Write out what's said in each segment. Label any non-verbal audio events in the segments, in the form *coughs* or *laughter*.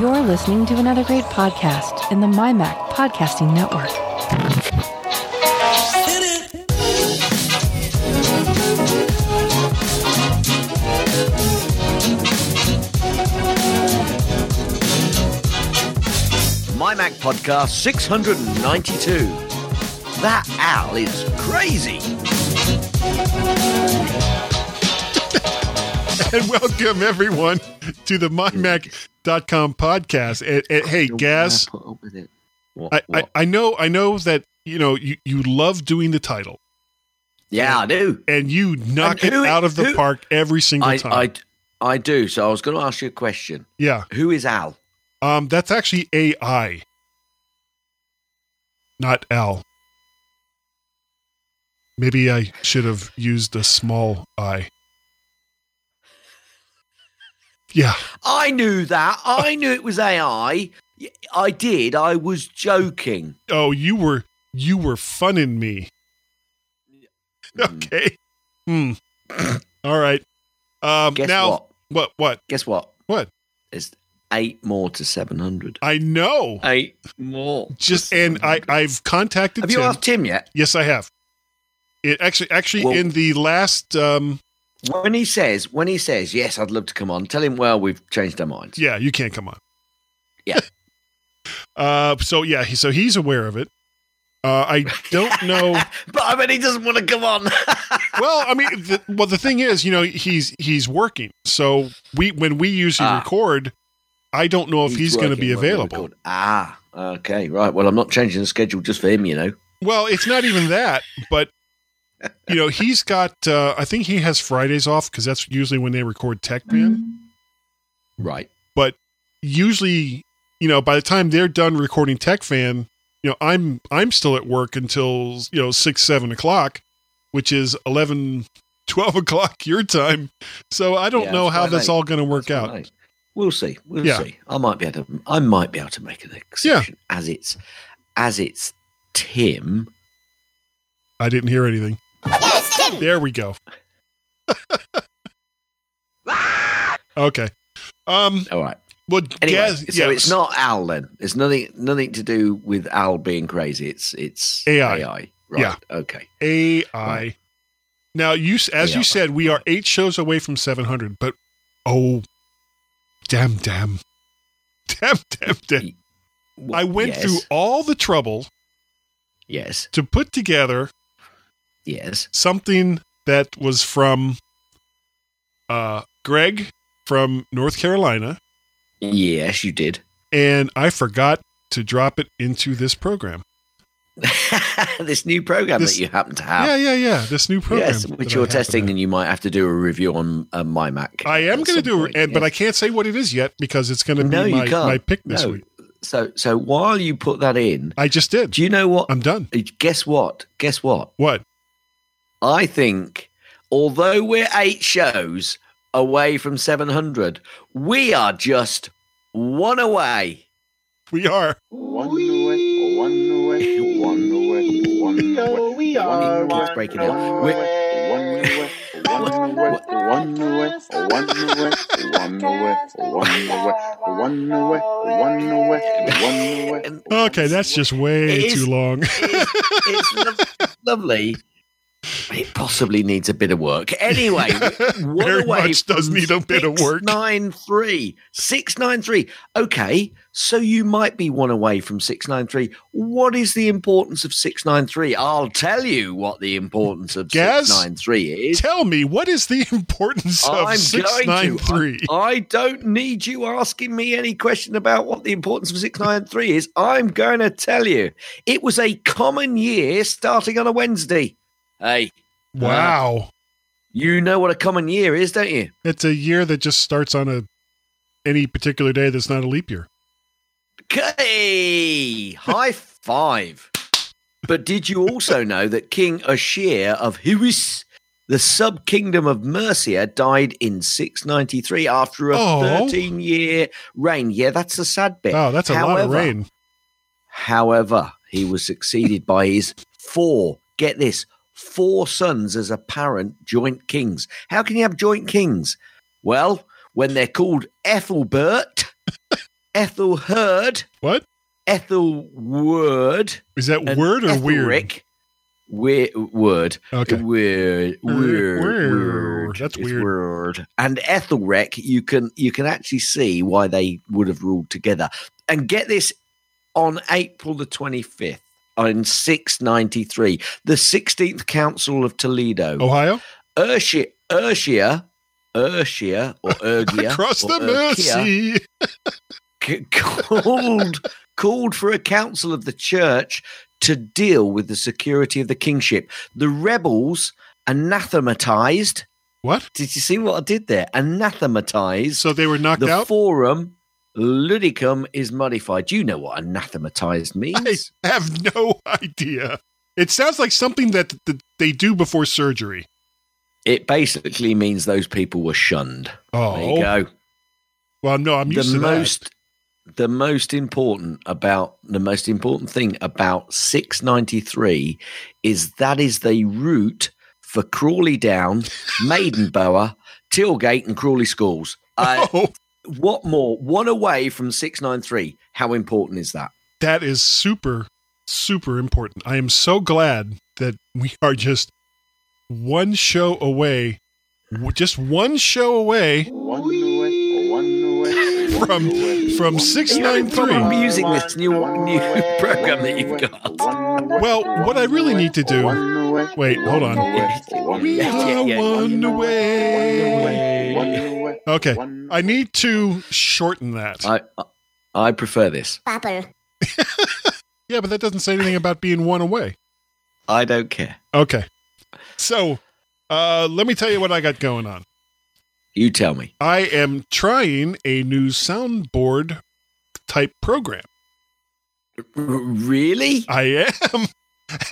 You're listening to another great podcast in the MyMac Podcasting Network. MyMac Podcast 692. That owl is crazy. *laughs* and welcome everyone to the mymac.com podcast. And, and hey, Gaz, Put up with it. What, I, I. I know I know that you know you, you love doing the title yeah, I do. and you knock And who- it out of the who- park every single I, time. I, I do. So I was going to ask you a question. yeah. Who is Al? Um that's actually AI. Not Al. Maybe I should have used a small I. Yeah. I knew that. I knew it was AI. I did. I was joking. Oh, you were you were funning me. Mm. Okay. Hmm. All right. Um Guess now what? what what Guess what? what? There's eight more to 700. I know. Eight more. Just and I I've contacted Have you Tim. asked Tim yet? yes, I have. It actually actually Well- in the last um When he says, when he says, yes, I'd love to come on, tell him, well, we've changed our minds. yeah, you can't come on. Yeah. *laughs* uh so yeah, he, so he's aware of it. Uh I don't *laughs* know But I mean, he doesn't want to come on. *laughs* well, I mean, the, well, the thing is, you know, he's he's working. So we when we usually Ah. record, I don't know if he's, going to be available. Ah, okay, right. Well, I'm not changing the schedule just for him, you know. Well, it's not even that, but you know, he's got. Uh, I think he has Fridays off because that's usually when they record Tech Fan. Right. But usually, you know, by the time they're done recording Tech Fan, you know, I'm I'm still at work until you know six seven o'clock, which is 11, *laughs* 12 o'clock your time. So I don't Yeah, know how that's late. all going to work out. right. We'll see. We'll Yeah. see. I might be able to. I might be able to make an exception as it's as it's Tim. I didn't hear anything. There we go. *laughs* okay. Um. All right. Well, Anyway, Gaz, so yeah, it's not Al then. It's nothing. Nothing to do with Al being crazy. It's it's AI. AI. Right. Yeah. Okay. AI. Right. Now, you as AI. you said, we are eight shows away from seven hundred. But oh, damn, damn, *laughs* damn, damn, damn! I went yes, through all the trouble Yes. to put together Yes. something that was from uh, Greg from North Carolina. Yes, you did. and I forgot to drop it into this program. *laughs* this new program This- that you happen to have. yeah, yeah, yeah. This new program. yes, which you're testing, and you might have to do a review on uh, my Mac. I am going to do, point, and but. I can't say what it is yet because it's going to be No, you my, my pick this No. week. So, so while you put that in, I just did. do you know what? I'm done. Guess what? Guess what? What? I think, although we're eight shows away from 700, we are just one away. We are. One away, one away, one away, one away. we are Keeps one breaking away, up. one We're- away, one away, one away, one away, one away, one away, one away, one away, one away. And Okay, that's just way It is- too long. it's, it's lo- lovely. It possibly needs a bit of work. Anyway, *laughs* one Very away much does need a bit of work. 693. 693. Okay, so you might be one away from 693. What is the importance of 693? I'll tell you what the importance of Gaz? 693 is. Tell me, what is the *laughs* importance of I'm six going nine to. three? I, I don't need you asking me any question about what the importance of 693 is. I'm going to tell you. It was a common year starting on a Wednesday. Hey, Wow, uh, you know what a common year is, don't you? it's a year that just starts on a any particular day that's not a leap year. Okay, high five. But did you also know that King Ashir of Huis, the sub kingdom of Mercia, died in 693 after a Oh. 13 year reign? Yeah, that's a sad bit. Oh, that's a lot of rain. However, he was succeeded by his four, get this, four sons as apparent joint kings. How can you have joint kings? Well, when they're called Ethelbert, *laughs* Ethelherd, What Ethelward, is that? Word or weird? Ethelric. Weird word. Okay. Weird, weird, Weird. weird. That's It's weird. weird. And Ethelrec, you can you can actually see why they would have ruled together. And get this on April the twenty fifth, in six ninety three, the sixteenth Council of Toledo. Ohio Urshia, Urshia, Urshia, or *laughs* Urgia, across or the Urkia, Mersey. *laughs* c- called called for a council of the church to deal with the security of the kingship. The rebels anathematized. What? Did you see what I did there? Anathematized So they were knocked the out. forum. Ludicum is modified. Do you know what anathematized means? I *laughs* have no idea. It sounds like something that, that they do before surgery. It basically means those people were shunned. Oh, There you go. well, no, I'm used the to most the most important about the most important thing about 693 is that is the route for Crawley Down, Maidenbower, Tilgate, and Crawley schools. Uh. *laughs* Oh, what more? One away from 693. How important is that? that is super, super important. I am so glad that we are just one show away, just one show away One way, one way, From- one from 693. I'm using this new new program that you've got. Well, what I really need to do. Wait, hold on. We Yeah, yeah, are one away. One Okay, One I need to shorten that. I I prefer this. *laughs* Yeah, but that doesn't say anything about being one away. I don't care. Okay. So, uh, let me tell you what I got going on. You tell me. I am trying a new soundboard type program. R- really? I am. *laughs*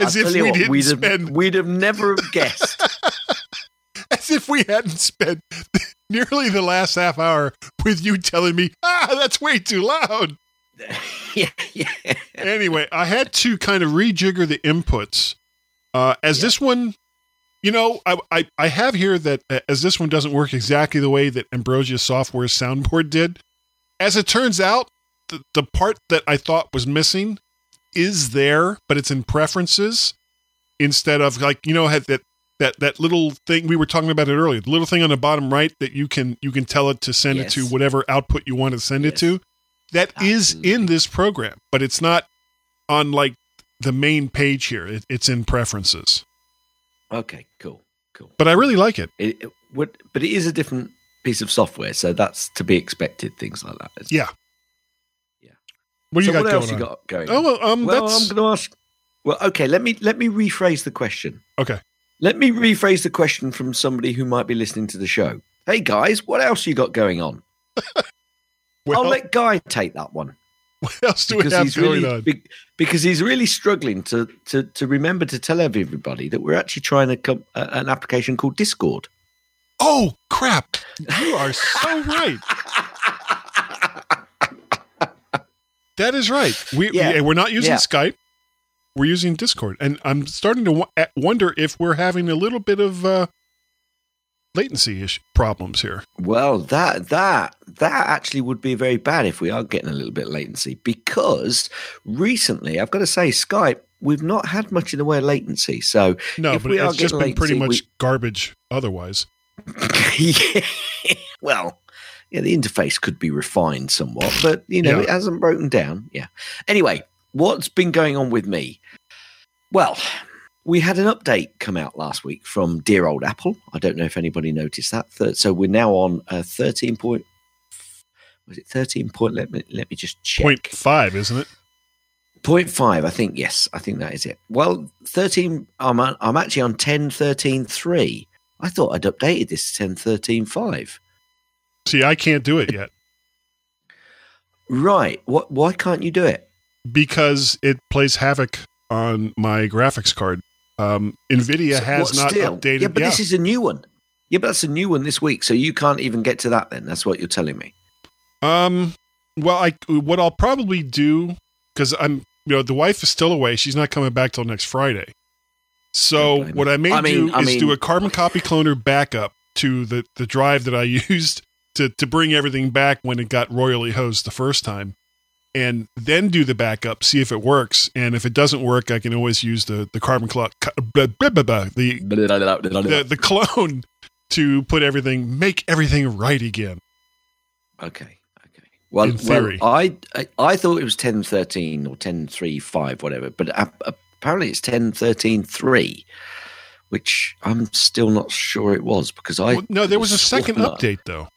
As I'll if we what, didn't we'd have, spend, we'd have never have guessed. *laughs* *laughs* as if we hadn't spent *laughs* nearly the last half hour with you telling me, ah, that's way too loud. *laughs* yeah, yeah. anyway, I had to kind of rejigger the inputs. Uh, as Yeah. this one, you know, I, I I have here that uh, as this one doesn't work exactly the way that Ambrosia Software's soundboard did. As it turns out, the, the part that I thought was missing is there, but it's in preferences instead of like you know had that that that little thing we were talking about it earlier, the little thing on the bottom right that you can you can tell it to send it to whatever output you want to send it to. That is Absolutely. in this program, but it's not on like the main page here. It, it's in preferences, Okay, cool, cool. but I really like it. It, it would, but it is a different piece of software, so that's to be expected. Things like that. Yeah. Yeah. What do so you got what going you got going? Oh well, um, well, I'm going to ask. Well, okay. Let me let me rephrase the question. okay. Let me rephrase the question from somebody who might be listening to the show. Hey guys, what else you got going on? *laughs* Well, I'll let Guy take that one what else do we because have he's going really on? be- because he's really struggling to, to to remember to tell everybody that we're actually trying to come uh, an application called Discord. Oh crap! You are so right. *laughs* That is right. We, Yeah. we we're not using Yeah. Skype. We're using Discord, and I'm starting to at- wonder if we're having a little bit of uh, latency ish problems here. Well, that that that actually would be very bad if we are getting a little bit of latency because recently, I've got to say, Skype we've not had much in the way of latency. So No, If but we are it's just been pretty latency, much garbage. Otherwise, yeah, *laughs* well, yeah, the interface could be refined somewhat, but you know, Yeah. it hasn't broken down. Yeah. Anyway, what's been going on with me? Well, we had an update come out last week from dear old Apple. I don't know if anybody noticed that. So we're now on uh, thirteen point. Was it thirteen point? Let me let me just check. point five, isn't it? Point five, I think. Yes, I think that is it. Well, thirteen. I'm on, I'm actually on ten thirteen three. I thought I'd updated this to ten thirteen five. See, I can't do it yet Right. What? Why can't you do it? Because it plays havoc on my graphics card. Um, Nvidia So has not still? updated. Yeah, but this is a new one. Yeah, but that's a new one this week, so you can't even get to that. Then that's what you're telling me. Um, well, I what I'll probably do because I'm you know the wife is still away. She's not coming back till next Friday. So Don't what. I may I mean- do I is mean- do a carbon copy cloner backup to the the drive that I *laughs* used to to bring everything back when it got royally hosed the first time, and then do the backup, see if it works, and if it doesn't work, I can always use the the carbon clock the the, the clone to put everything make everything right again. Okay. Okay. Well, well I, I I thought it was ten thirteen or ten three five whatever, but ap- apparently it's ten thirteen three, which I'm still not sure it was because I Well, no, there was a second update though.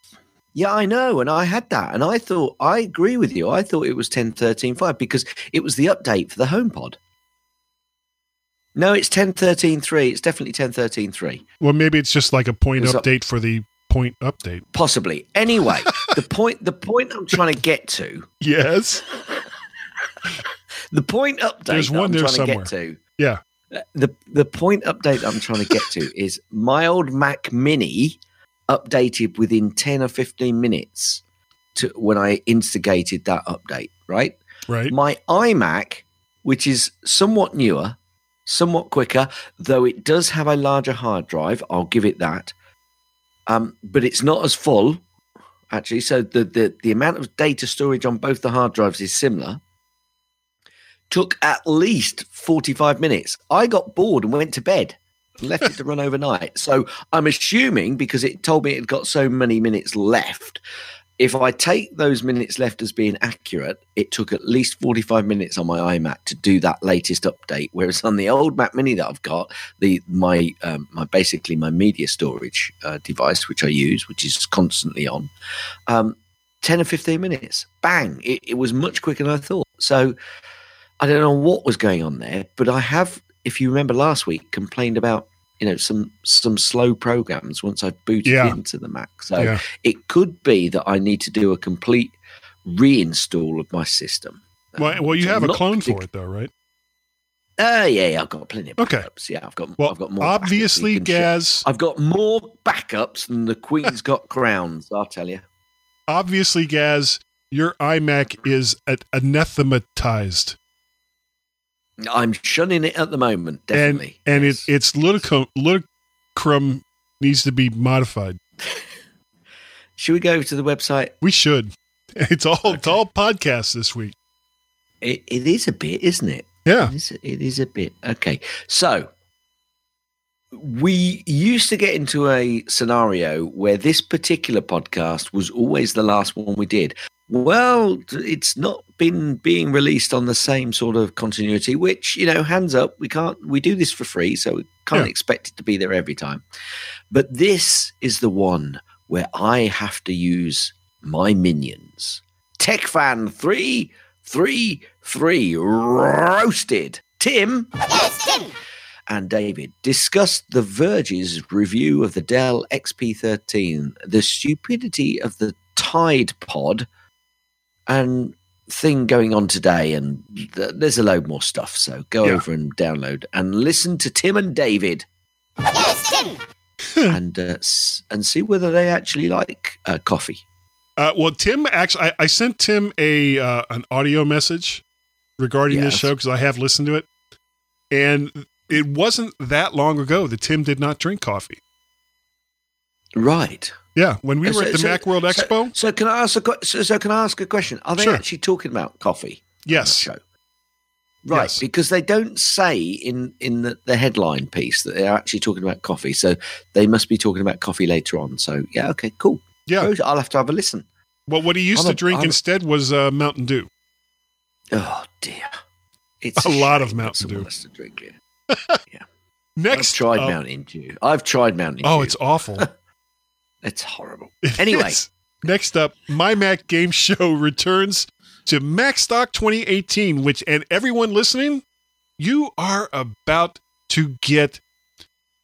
Yeah, I know, and I had that, and I thought I agree with you. I thought it was ten thirteen five because it was the update for the HomePod. No, it's ten thirteen three. It's definitely ten thirteen three. Well, maybe it's just like a point update for the point update. Possibly. Anyway, *laughs* the point the point I'm trying to get to Yes. *laughs* the point update There's one I'm there trying somewhere. to get to. Yeah. Uh, the the point update I'm trying to get to is my old Mac Mini updated within ten or fifteen minutes to when I instigated that update. Right. Right. My iMac, which is somewhat newer, somewhat quicker, though it does have a larger hard drive. I'll give it that. Um, but it's not as full, actually. So the, the, the amount of data storage on both the hard drives is similar. Took at least 45 minutes. I got bored and went to bed. Left it to run overnight. So I'm assuming because it told me it had got so many minutes left, if I take those minutes left as being accurate, it took at least 45 minutes on my iMac to do that latest update. Whereas on the old Mac Mini that I've got, the my um, my basically my media storage uh, device, which I use, which is constantly on, um, 10 or 15 minutes, bang! It, it was much quicker than I thought. So I don't know what was going on there, but I have, if you remember last week, complained about you know some some slow programs once I've booted Yeah. into the Mac. So Yeah. it could be that I need to do a complete reinstall of my system. Well, Um, well, you which I'm have a clone partic- for it though, right? Uh, yeah, yeah, I've got plenty of Okay. backups. Yeah, I've got. Well, I've got more. obviously. Gaz. I've got more backups than the Queen's *laughs* got crowns. I'll tell you. Obviously, Gaz. Your iMac is at- anathematized, I'm shunning it at the moment. and Definitely, and yes. it, its ludicrum, ludicrum needs to be modified. *laughs* Should we go to the website? We should. *laughs* It's all it's all podcasts this week. It, it is a bit, isn't it? Yeah. It is, it is a bit. Okay. So we used to get into a scenario where this particular podcast was always the last one we did. Well, it's not been being released on the same sort of continuity, which, you know, hands up, we can't, we do this for free, so we can't Yeah. expect it to be there every time. But this is the one where I have to use my minions. Tech fan 333 roasted. Tim and David discussed the Verge's review of the Dell XP13, the stupidity of the Tide Pod, and thing going on today. And th- there's a load more stuff. So go Yeah. over and download and listen to Tim and David. *laughs* and uh, s- and see whether they actually like uh, coffee. Uh, well, Tim actually, I, I sent Tim a uh, an audio message regarding this show because I have listened to it, and it wasn't that long ago that Tim did not drink coffee. Right. Yeah, when we Uh, were at the so- Macworld Expo. So, can I ask a so, so can I ask a question? Are they Sure. actually talking about coffee? yes, show. Right, Yes. because they don't say in in the, the headline piece that they're actually talking about coffee. So they must be talking about coffee later on. So yeah, okay, cool. yeah. I'll have to have a listen. Well, what he used I'm to a- drink I'm a- instead was uh, Mountain Dew. Oh dear, it's A lot of Mountain Dew. to drink *laughs* it. Next, I've tried up- Mountain Dew. I've tried Mountain Oh, Dew. it's awful. *laughs* it's horrible. *laughs* Anyway. next up, my Mac Game Show *laughs* returns to MacStock 2018, which and everyone listening, you are about to get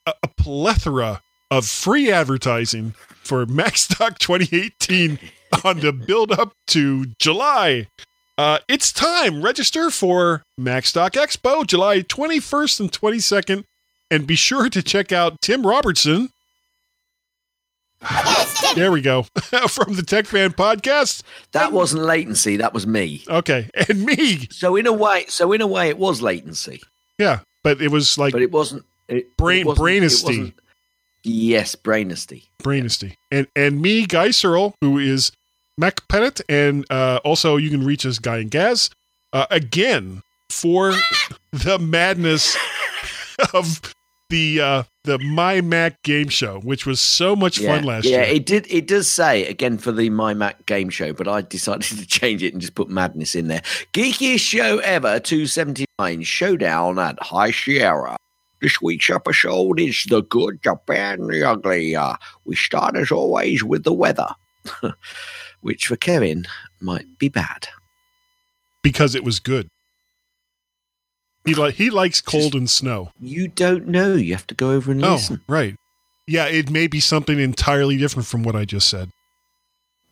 a, a plethora of free advertising for MacStock 2018 *laughs* on the build up to July. Uh, it's time. Register for MacStock Expo, July 21st and 22nd. And be sure to check out Tim Robertson. There we go. *laughs* From the Tech Fan Podcast. That wasn't latency. That was me. Okay. *laughs* And me. So in a way, so in a way, it was latency, Yeah. But it was like but it wasn't. It, Brain- it wasn't- brainesty. Yes, Brainesty. Brainesty. And and me, Guy Serle, who is MacParrot, and uh, also you can reach us, Guy and Gaz, uh, again for *laughs* the madness of the uh, the My Mac game show, which was so much yeah, fun last yeah, year. Yeah, it did. It does say again for the My Mac game show, but I *laughs* decided to change it and just put madness in there. Geekiest show ever, two seventy nine showdown at High Sierra. This week's episode is the good, the bad, and the ugly. Uh, we start as always with the weather, *laughs* which for Kevin might be bad. because it was good. He like he likes cold and snow. You don't know. You have to go over and Oh, listen. right. Yeah, it may be something entirely different from what I just said.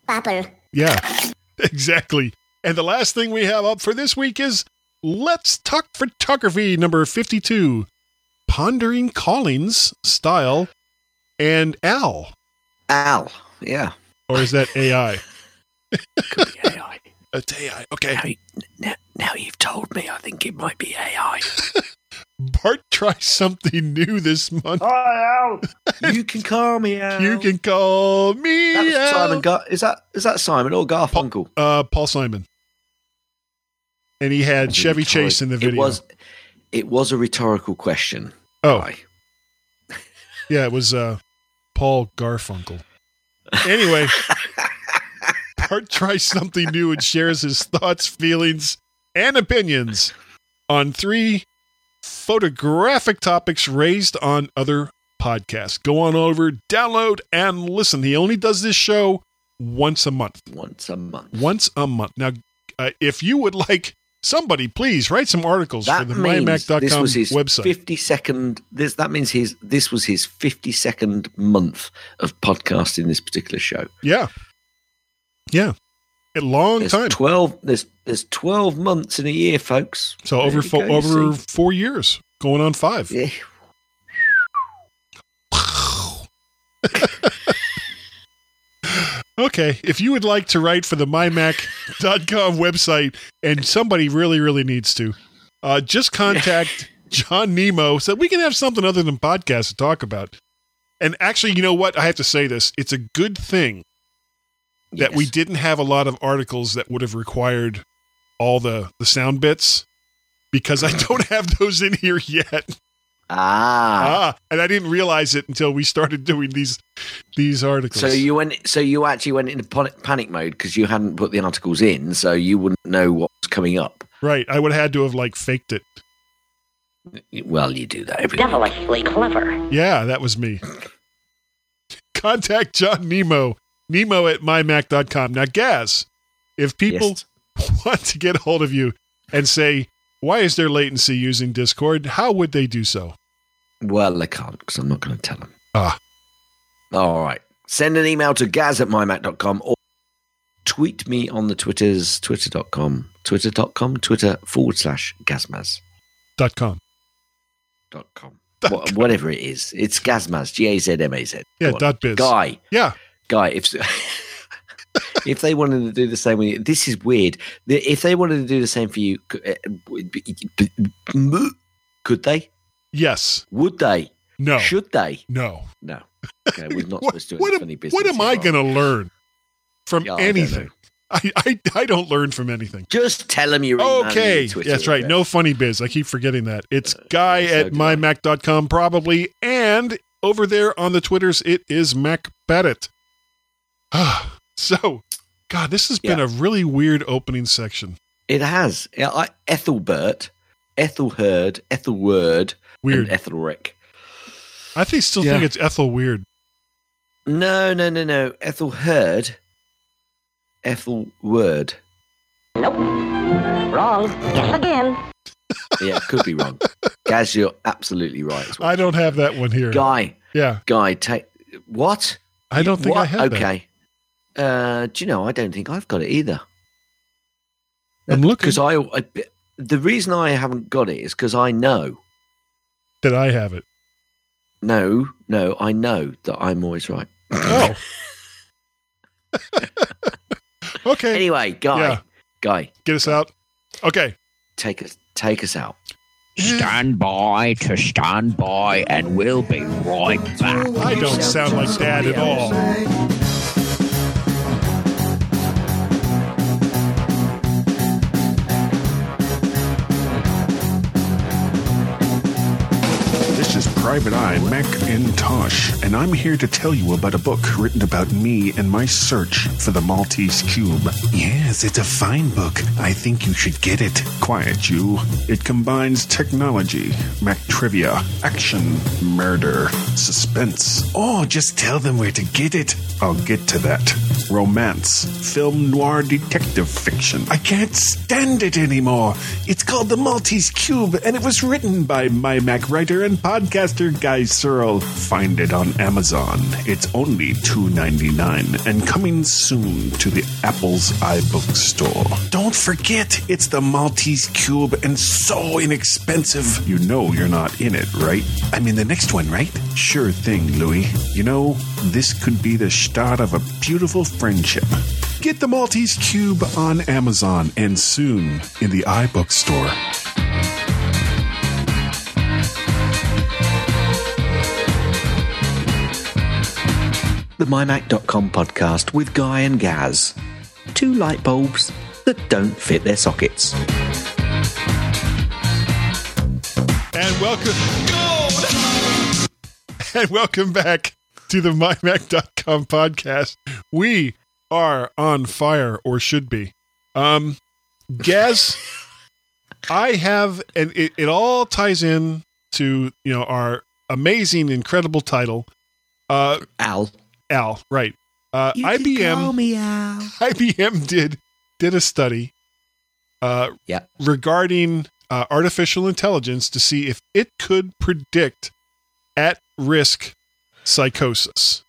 Bopper. Yeah, *laughs* exactly. And the last thing we have up for this week is Let's Talk Photography number 52 Pondering Callings Style and Al. Al, yeah, Or is that AI? *laughs* could AI. It's AI. Okay. now, now, now you've told me. I think it might be AI. *laughs* Bart tries something new this month. Hi, Al. *laughs* you can call me Al. You can call me That was Al. Simon. Gar- is that is that Simon or Garfunkel? uh, Paul Simon. And he had That's a Chevy rhetoric- Chase in the video. It was, it was a rhetorical question. oh, Guy. yeah, it was uh, Paul Garfunkel. Anyway, *laughs* Bart tries something new and shares his thoughts, feelings, and opinions on three photographic topics raised on other podcasts. Go on over, download, and listen. He only does this show once a month. once a month. Once a month. Now, uh, if you would like somebody, please write some articles for That the means mymac.com this was his website. fifty second. This that means his this was his fifty second month of podcasting this particular show. Yeah. Yeah. A long There's time. twelve. There's there's twelve months in a year, folks. So There over you fo- go, over see. four years, going on five. Yeah. *laughs* Okay, if you would like to write for the mymac.com website, and somebody really, really needs to, uh, just contact *laughs* John Nemo so we can have something other than podcasts to talk about. And actually, you know what? I have to say this. It's a good thing that we didn't have a lot of articles that would have required all the, the sound bits because I *laughs* don't have those in here yet. Ah. Ah, and I didn't realize it until we started doing these these articles. So you went. So you actually went into panic mode because you hadn't put the articles in, so you wouldn't know what was coming up. right? I would have had to have like faked it. Well, you do that every. Devilishly clever. Yeah, that was me. Contact John Nemo, Nemo at mymac.com. Now, Gaz, if people Yes. *laughs* want to get a hold of you and say, why is there latency using Discord? How would they do so? Well, they can't because I'm not going to tell them. Ah. All right. Send an email to gaz at mymac.com or tweet me on the Twitters, twitter.com, twitter.com, twitter forward slash gazmaz. Dot com. Dot com. Wha- whatever it is. It's gazmaz, G A Z M A Z. Yeah, dot biz. Guy, Yeah. Guy, if. *laughs* If they wanted to do the same with you, this is weird. If they wanted to do the same for you, uh, could they? Yes. Would they? No. Should they? no. No. Okay, we're not What, *laughs* supposed to do any funny business. what am I going to learn from Yeah, anything? I, I, I don't learn from anything. Just tell them you're Okay. That's right. No funny biz. I keep forgetting that. It's guy so at mymac.com probably. And over there on the Twitters, it is Mac Badit. *sighs* so, God, this has been Yeah. a really weird opening section. It has. Yeah, I, Ethelbert, Ethelherd, Ethelword, Weird. and Ethelric. I think still Yeah. think it's Ethel weird. No, no, no, no. Ethelherd, Ethelword. Nope. Wrong. Guess again. Yeah, could be wrong. Gaz, you're absolutely right. I don't have that one here. Guy, Yeah. guy, take what? I don't think I What? have that. Okay. Uh, do you know? I don't think I've got it either. I'm looking Because I, I, the reason I haven't got it is because I know. that I have it. No, no, I know that I'm always right. Oh. *laughs* *laughs* okay. Anyway, guy, Yeah. guy, Get us out. Okay. take us, take us out. Stand by to stand by, and we'll be right back. I don't sound like Dad at all. Private Eye Macintosh, and I'm here to tell you about a book written about me and my search for the Maltese Cube. Yes, it's a fine book. I think you should get it. Quiet, you. It combines technology, Mac trivia, action, murder, suspense. Oh, just tell them where to get it. I'll get to that. Romance, film noir detective fiction. I can't stand it anymore. It's called The Maltese Cube, and it was written by my Mac writer and podcaster Guy Serle. Find it on Amazon. It's only $2.99 and coming soon to the Apple's iBook store. Don't forget, it's the Maltese Cube and so inexpensive. You know you're not in it, right? I mean, the next one, right? Sure thing, Louis. You know, this could be the start of a beautiful friendship. Get the Maltese Cube on Amazon and soon in the iBook store. The MyMac.com podcast with Guy and Gaz. Two light bulbs that don't fit their sockets. And welcome. And welcome back to the MyMac.com podcast. We are on fire, or should be. Um, Gaz, I have, and it, it all ties in to you know our amazing, incredible title. Uh, Al. Al, right? Uh, IBM. me *laughs* Al. IBM did did a study uh, Yeah. regarding uh, artificial intelligence to see if it could predict at risk psychosis.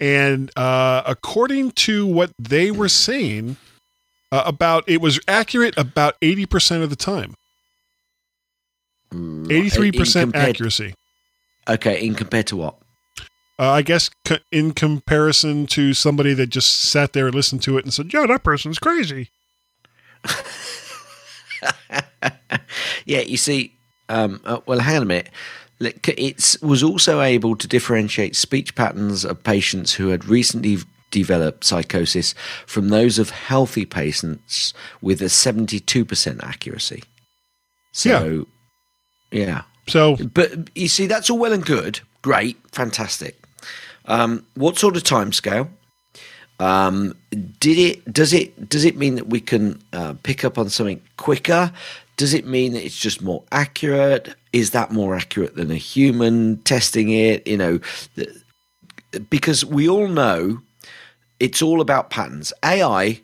And uh, according to what they were saying, uh, about it was accurate about eighty percent of the time. Eighty three percent compared- accuracy. Okay, in compared to what? Uh, I guess co- in comparison to somebody that just sat there and listened to it and said, "Yeah, that person's crazy." *laughs* yeah, you see, um, uh, well, hang on a minute. It was also able to differentiate speech patterns of patients who had recently developed psychosis from those of healthy patients with a 72% accuracy. So, yeah. So But you see, that's all well and good. Great, fantastic. Um, what sort of timescale? Um, did it? Does it? Does it mean that we can uh, pick up on something quicker? Does it mean that it's just more accurate? Is that more accurate than a human testing it? You know, because we all know it's all about patterns. AI,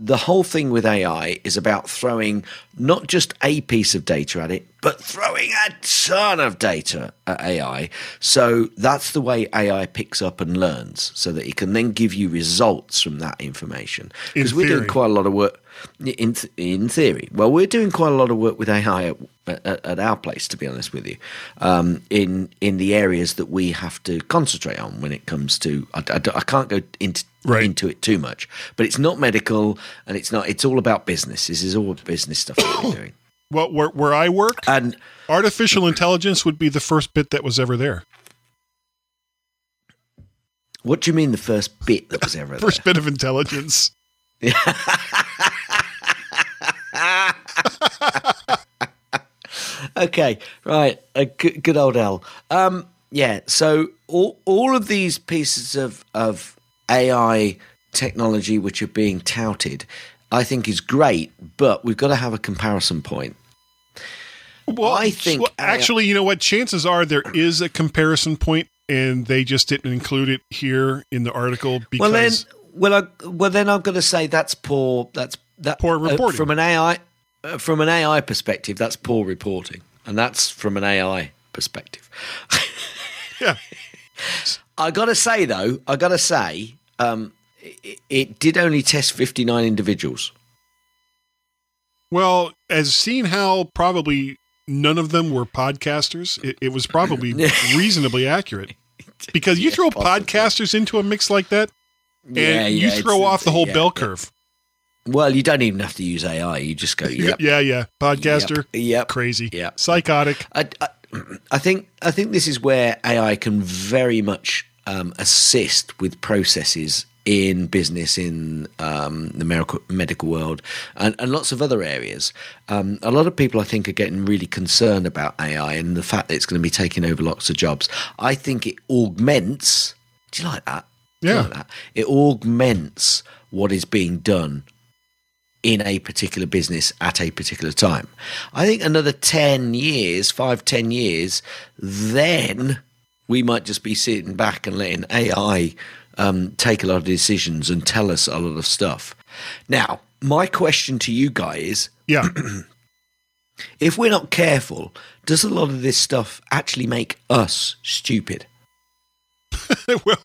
the whole thing with AI is about throwing not just a piece of data at it, but throwing a ton of data at AI. So that's the way AI picks up and learns, so that it can then give you results from that information. In Because we're doing quite a lot of work in th- in theory. Well, we're doing quite a lot of work with AI at, at, at our place, to be honest with you, um, in in the areas that we have to concentrate on when it comes to. I, I I can't go into Right. into it too much, but it's not medical and it's not. It's all about business. This is all business stuff that we're doing. *coughs* well, where where I work, And artificial intelligence would be the first bit that was ever there. what do you mean the first bit that was ever *laughs* there? First bit of intelligence. *laughs* okay, right. A good, good old L. Um, yeah. So all all of these pieces of of AI technology which are being touted, I think is great, but we've got to have a comparison point. Well, I think well, AI actually, you know what? Chances are there is a comparison point, and they just didn't include it here in the article because well then, well, I, well then, I'm going to say that's poor. That's that Poor uh, reporting. from an AI uh, from an AI perspective. That's poor reporting, and that's from an AI perspective. yeah, *laughs* I got to say though, I got to say, um, it, it did only test 59 individuals. well, as seen how probably none of them were podcasters, it, it was probably *laughs* reasonably accurate. Because you Yeah, throw possibly. podcasters into a mix like that, and Yeah, you yeah, throw off the whole bell curve. Well, you don't even have to use AI. You just go, *laughs* yep. Yeah, yeah. Podcaster, Yep. yep. crazy, yeah, psychotic. I, I, I think I think this is where AI can very much um, assist with processes in business, in um, the medical, medical world, and, and lots of other areas. Um, a lot of people, I think, are getting really concerned about AI and the fact that it's going to be taking over lots of jobs. I think it augments. Do you like that? Do Yeah. like that? It augments what is being done in a particular business at a particular time. I think another 10 years, five, 10 years, then we might just be sitting back and letting AI um, take a lot of decisions and tell us a lot of stuff. Now, my question to you guys Yeah, *clears throat* if we're not careful, does a lot of this stuff actually make us stupid? *laughs* well,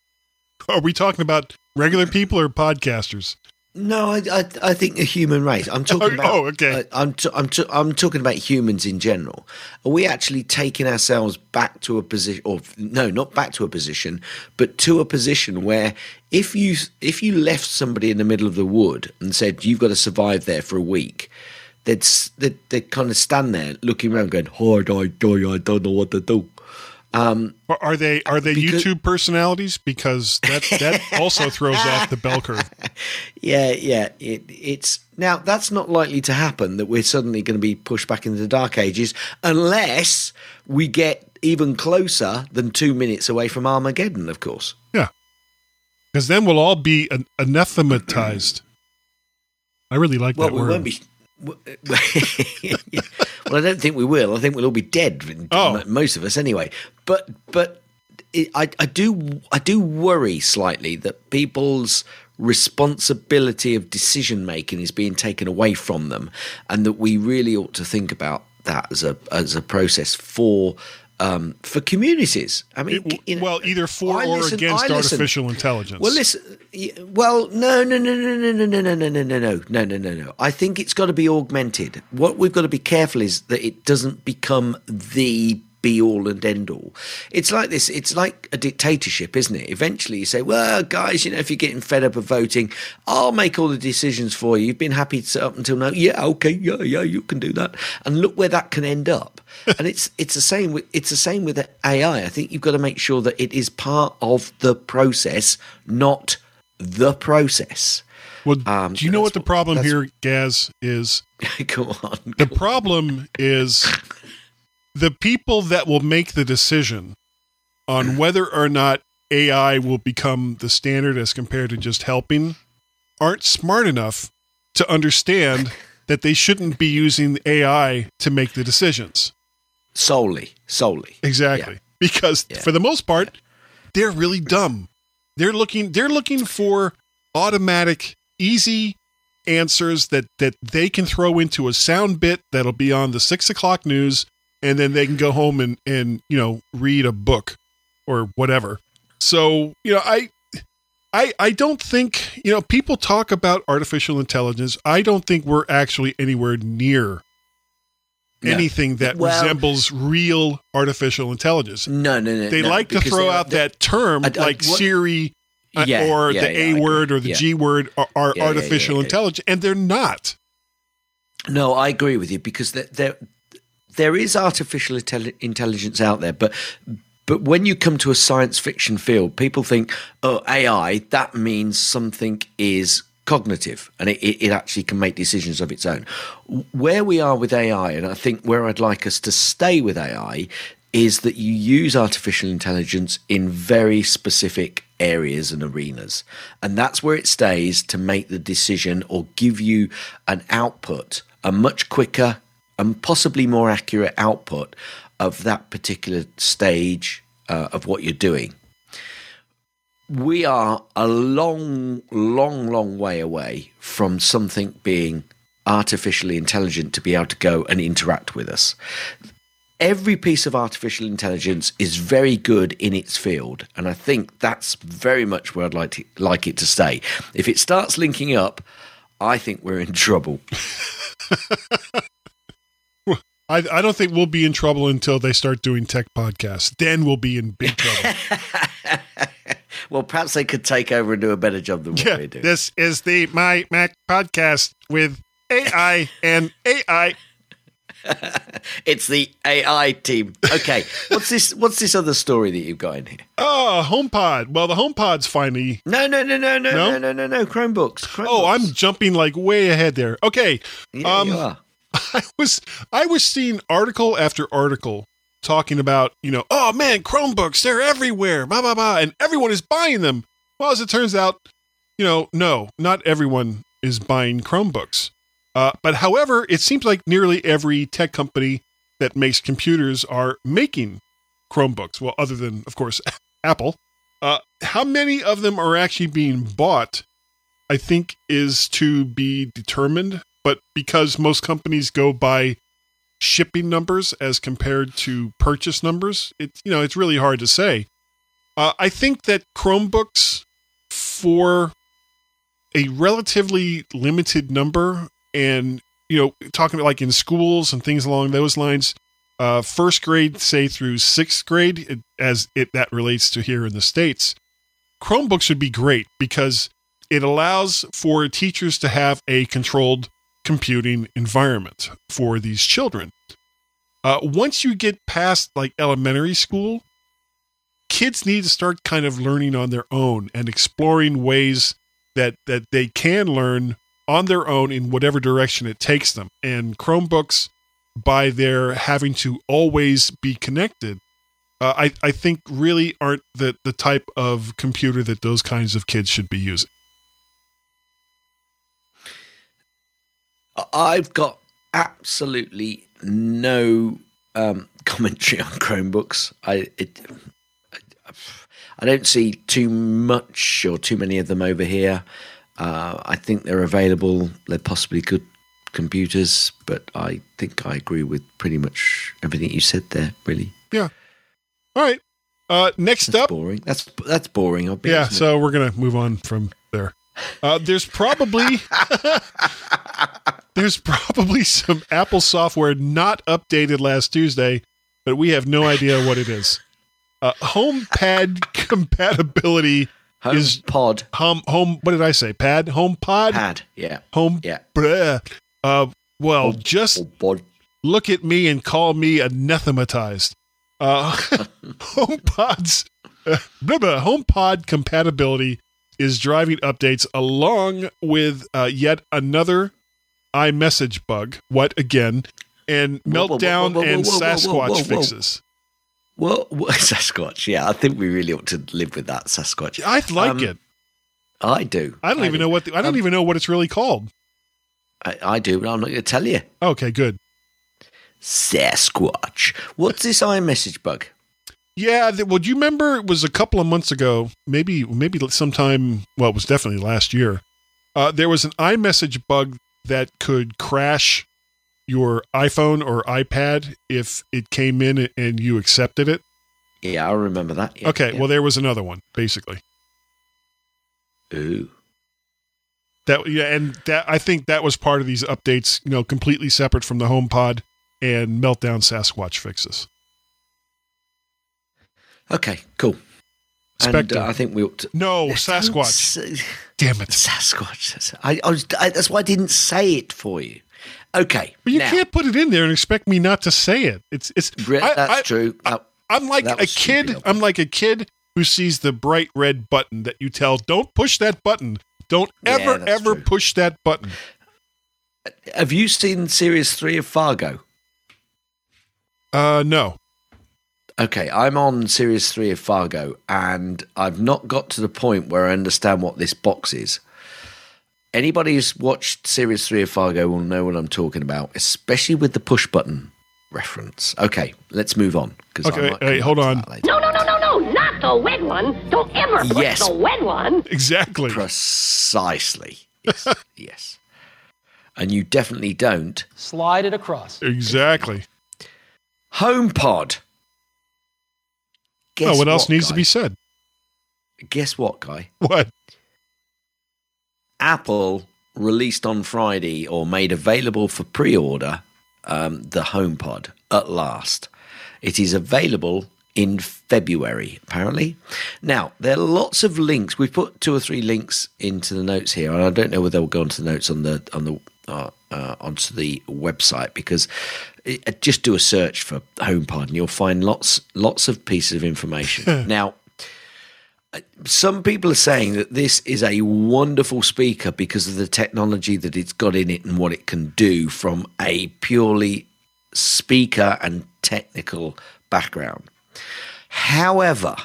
are we talking about regular people or podcasters? No, I, I, I think the human race. I'm *laughs* talking Oh, about. oh, okay. uh, I'm, t- I'm, t- I'm talking about humans in general. Are we actually taking ourselves back to a position, or no, not back to a position, but to a position where if you if you left somebody in the middle of the wood and said you've got to survive there for a week, they'd they'd, they'd kind of stand there looking around, going, "Oh, I, I, I don't know what to do." Um, are they are they Because- YouTube personalities? Because that that *laughs* also throws off the bell curve. Yeah, yeah. It, it's now that's not likely to happen. That we're suddenly going to be pushed back into the dark ages, unless we get even closer than two minutes away from Armageddon. Of course. Yeah, because then we'll all be an- anathematized. I really like that. Well, that we word. won't be. *laughs* well, I don't think we will. I think we'll all be dead. Oh. most of us anyway. But but it, I I do I do worry slightly that people's responsibility of decision making is being taken away from them, and that we really ought to think about that as a as a process for. Um, for communities, I mean, It- you know, well, either for I or listen- against I listen- artificial intelligence. well, listen. Well, no, no, no, no, no, no, no, no, no, no, no, no, no, no, no, no. I think it's got to be augmented. What we've got to be careful is that it doesn't become the be all and end all. It's like this. It's like a dictatorship, isn't it? Eventually, you say, "Well, guys, you know, if you're getting fed up of voting, I'll make all the decisions for you. You've been happy to up until now. Yeah, okay, yeah, yeah, you can do that." And look where that can end up. *laughs* and it's it's the same with it's the same with AI. I think you've got to make sure that it is part of the process, not the process. well, um, do you know what the problem that's- here, Gaz, is? *laughs* Come on. The problem is *laughs* the people that will make the decision on *clears throat* whether or not AI will become the standard as compared to just helping aren't smart enough to understand *laughs* that they shouldn't be using AI to make the decisions. solely, solely. Exactly. Because Yeah. for the most part, they're really dumb. They're looking they're looking for automatic, easy answers that that they can throw into a sound bit that'll be on the six o'clock news, and then they can go home and and you know read a book or whatever. So you know, I. I, I don't think you know people talk about artificial intelligence. I don't think we're actually anywhere near No. anything that Well- resembles real artificial intelligence. No, no, no. They no, like to throw out that term I- I- like what- Siri uh, or yeah, the yeah, A word or the Yeah. G word are, are Yeah, yeah, artificial yeah, yeah. intelligence, and they're not. No, I agree with you because there there, there is artificial intelli- intelligence out there, but but when you come to a science fiction field, people think, oh, AI, that means something is cognitive and it, it actually can make decisions of its own. Where we are with AI, and I think where I'd like us to stay with AI, is that you use artificial intelligence in very specific areas and arenas. And that's where it stays to make the decision or give you an output, a much quicker and possibly more accurate output of that particular stage uh, of what you're doing. We are a long, long, long way away from something being artificially intelligent to be able to go and interact with us every piece of artificial intelligence is very good in its field, and I think that's very much where I'd like to, like it to stay. If it starts linking up, I think we're in trouble. *laughs* I, I don't think we'll be in trouble until they start doing tech podcasts. Then we'll be in big trouble. *laughs* well, perhaps they could take over and do a better job than what Yeah, we're doing. this is the My Mac podcast with AI and AI. *laughs* it's the AI team. Okay, *laughs* what's this? What's this other story that you've got in here? Oh, HomePod. Well, the HomePod's finally. No, no, no, no, no, No? no, no, no, no. Chromebooks. Chromebooks. Oh, I'm jumping like way ahead there. Okay, Yeah, um, you are. *laughs* I was I was seeing article after article talking about you know oh man Chromebooks they're everywhere blah blah blah and everyone is buying them. Well, as it turns out, you know no, not everyone is buying Chromebooks. Uh, but however, it seems like nearly every tech company that makes computers are making Chromebooks. Well, other than of course *laughs* Apple. Uh, how many of them are actually being bought? I think is to be determined but because most companies go by shipping numbers as compared to purchase numbers, it's you know it's really hard to say. Uh, I think that Chromebooks for a relatively limited number, and you know, talking about like in schools and things along those lines, uh, first grade, say through sixth grade, it, as it that relates to here in the states, Chromebooks would be great because it allows for teachers to have a controlled computing environment for these children. Uh, once you get past like elementary school, kids need to start kind of learning on their own and exploring ways that that they can learn on their own in whatever direction it takes them. And Chromebooks, by their having to always be connected, uh, I I think really aren't the the type of computer that those kinds of kids should be using. I've got absolutely no um, *laughs* commentary on Chromebooks. I it, I, I don't see too much or too many of them over here. Uh, I think they're available. They're possibly good computers, but I think I agree with pretty much everything you said there. Really, Yeah. All right. Uh, next that's up, boring. That's that's boring. I'll yeah. So we're gonna move on from there. Uh, there's probably *laughs* *laughs* there's probably some Apple software not updated last Tuesday, but we have no idea what it is. Uh, HomePad *laughs* compatibility Home is- Pod home home. What did I say? Pad HomePod Pad. Yeah, home. yeah. Bleh. Uh, well, Home- just Home look at me and call me anathematized. Uh, *laughs* HomePod's uh, blah, blah, HomePod compatibility is driving updates along with uh, yet another iMessage bug. What again? And Whoa, whoa, whoa, meltdown whoa, and Sasquatch fixes. Well, *laughs* Sasquatch. Yeah, I think we really ought to live with that Sasquatch. I like Um, it. I do. I don't even do. know what the, I don't Um, even know what it's really called. I, I do, but I'm not going to tell you. Okay, good. Sasquatch. What's this iMessage bug? Yeah, th- well, do you remember it was a couple of months ago, maybe maybe sometime, well, it was definitely last year. Uh, there was an iMessage bug that could crash your iPhone or iPad if it came in and you accepted it. Yeah, I remember that. Yeah, okay, yeah. well, there was another one basically. Ooh. That yeah, and that I think that was part of these updates, you know, completely separate from the HomePod and Meltdown Sasquatch fixes. Okay, cool. And uh, I think we ought to. No, Sasquatch. Damn it! Sasquatch. I, I was. I, that's why I didn't say it for you. Okay, But you now, can't put it in there and expect me not to say it. It's it's. Re- I- that's true. That- I'm like a kid. I'm like a kid who sees the bright red button that you tell, "Don't push that button. Don't ever that's ever true. push that button." have you seen series three of Fargo? Uh, no. Okay, I'm on series three of Fargo, and I've not got to the point where I understand what this box is. Anybody who's watched series three of Fargo will know what I'm talking about, especially with the push button reference. Okay, let's move on. 'cause I Okay, might hey, hold on. No, no, no, no, no, not the wet one. Don't ever push Yes. the wet one. Exactly. Precisely. *laughs* Yes. yes. And you definitely don't. Slide it across. Exactly. HomePod. Guess oh, what else needs to be said? Guess what, guy? What? Apple released on Friday or made available for pre order um, the HomePod at last. It is available in February, apparently. Now, there are lots of links. We've put two or three links into the notes here, and I don't know whether they'll go into the notes on the on the uh, uh, onto the website because it, uh, just do a search for HomePod and you'll find lots lots of pieces of information. *laughs* now, uh, some people are saying that this is a wonderful speaker because of the technology that it's got in it and what it can do from a purely speaker and technical background. However,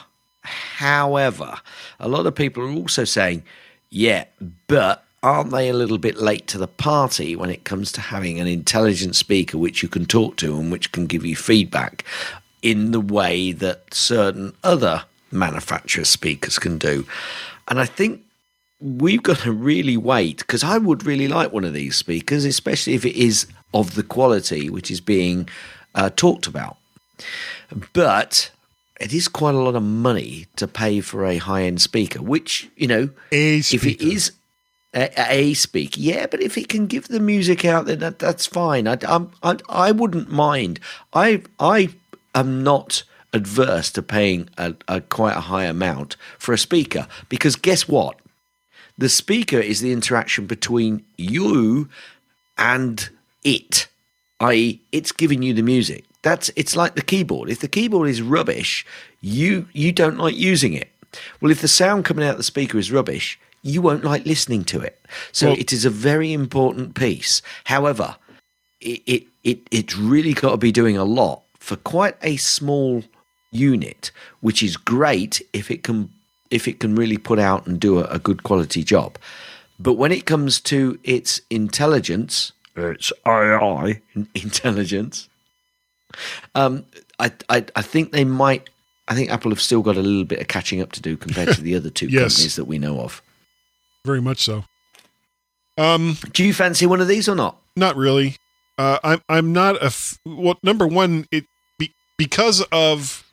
however, a lot of people are also saying, yeah, but aren't they a little bit late to the party when it comes to having an intelligent speaker which you can talk to and which can give you feedback in the way that certain other manufacturer speakers can do? And I think we've got to really wait because I would really like one of these speakers, especially if it is of the quality which is being uh, talked about. But it is quite a lot of money to pay for a high end speaker, which, you know, A if it speaker. is a, speaker, yeah, but if it can give the music out, then that, that's fine. I, I, I wouldn't mind. I, I am not adverse to paying a, a quite a high amount for a speaker because guess what? The speaker is the interaction between you and it, i.e., it's giving you the music. That's it's like the keyboard. If the keyboard is rubbish, you you don't like using it. Well, if the sound coming out of the speaker is rubbish, you won't like listening to it. So Well- it is a very important piece. However, it, it it it's really got to be doing a lot for quite a small unit, which is great if it can if it can really put out and do a, a good quality job. But when it comes to its intelligence, its AI intelligence, um, I, I I think they might. I think Apple have still got a little bit of catching up to do compared to the other two *laughs* Yes. companies that we know of. Very much so. Um, Do you fancy one of these or not? not really. Uh, I'm I'm not a f- well. Number one, it be, because of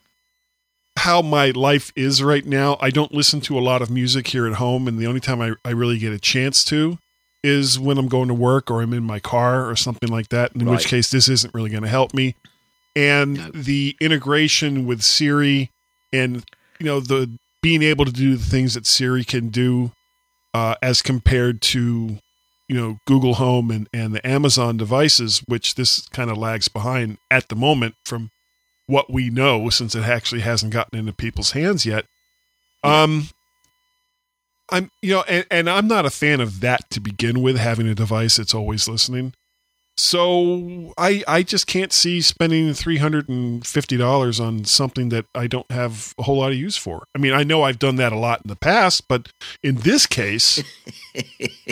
how my life is right now. I don't listen to a lot of music here at home, and the only time I, I really get a chance to is when I'm going to work or I'm in my car or something like that. In which case, this isn't really going to help me. And No. the integration with Siri and you know the being able to do the things that Siri can do uh, as compared to you know Google Home and and the Amazon devices, which this kind of lags behind at the moment from what we know, since it actually hasn't gotten into people's hands yet. Um, I'm you know, and, and I'm not a fan of that to begin with, having a device that's always listening. So I I just can't see spending three hundred and fifty dollars on something that I don't have a whole lot of use for. I mean, I know I've done that a lot in the past, but in this case, *laughs*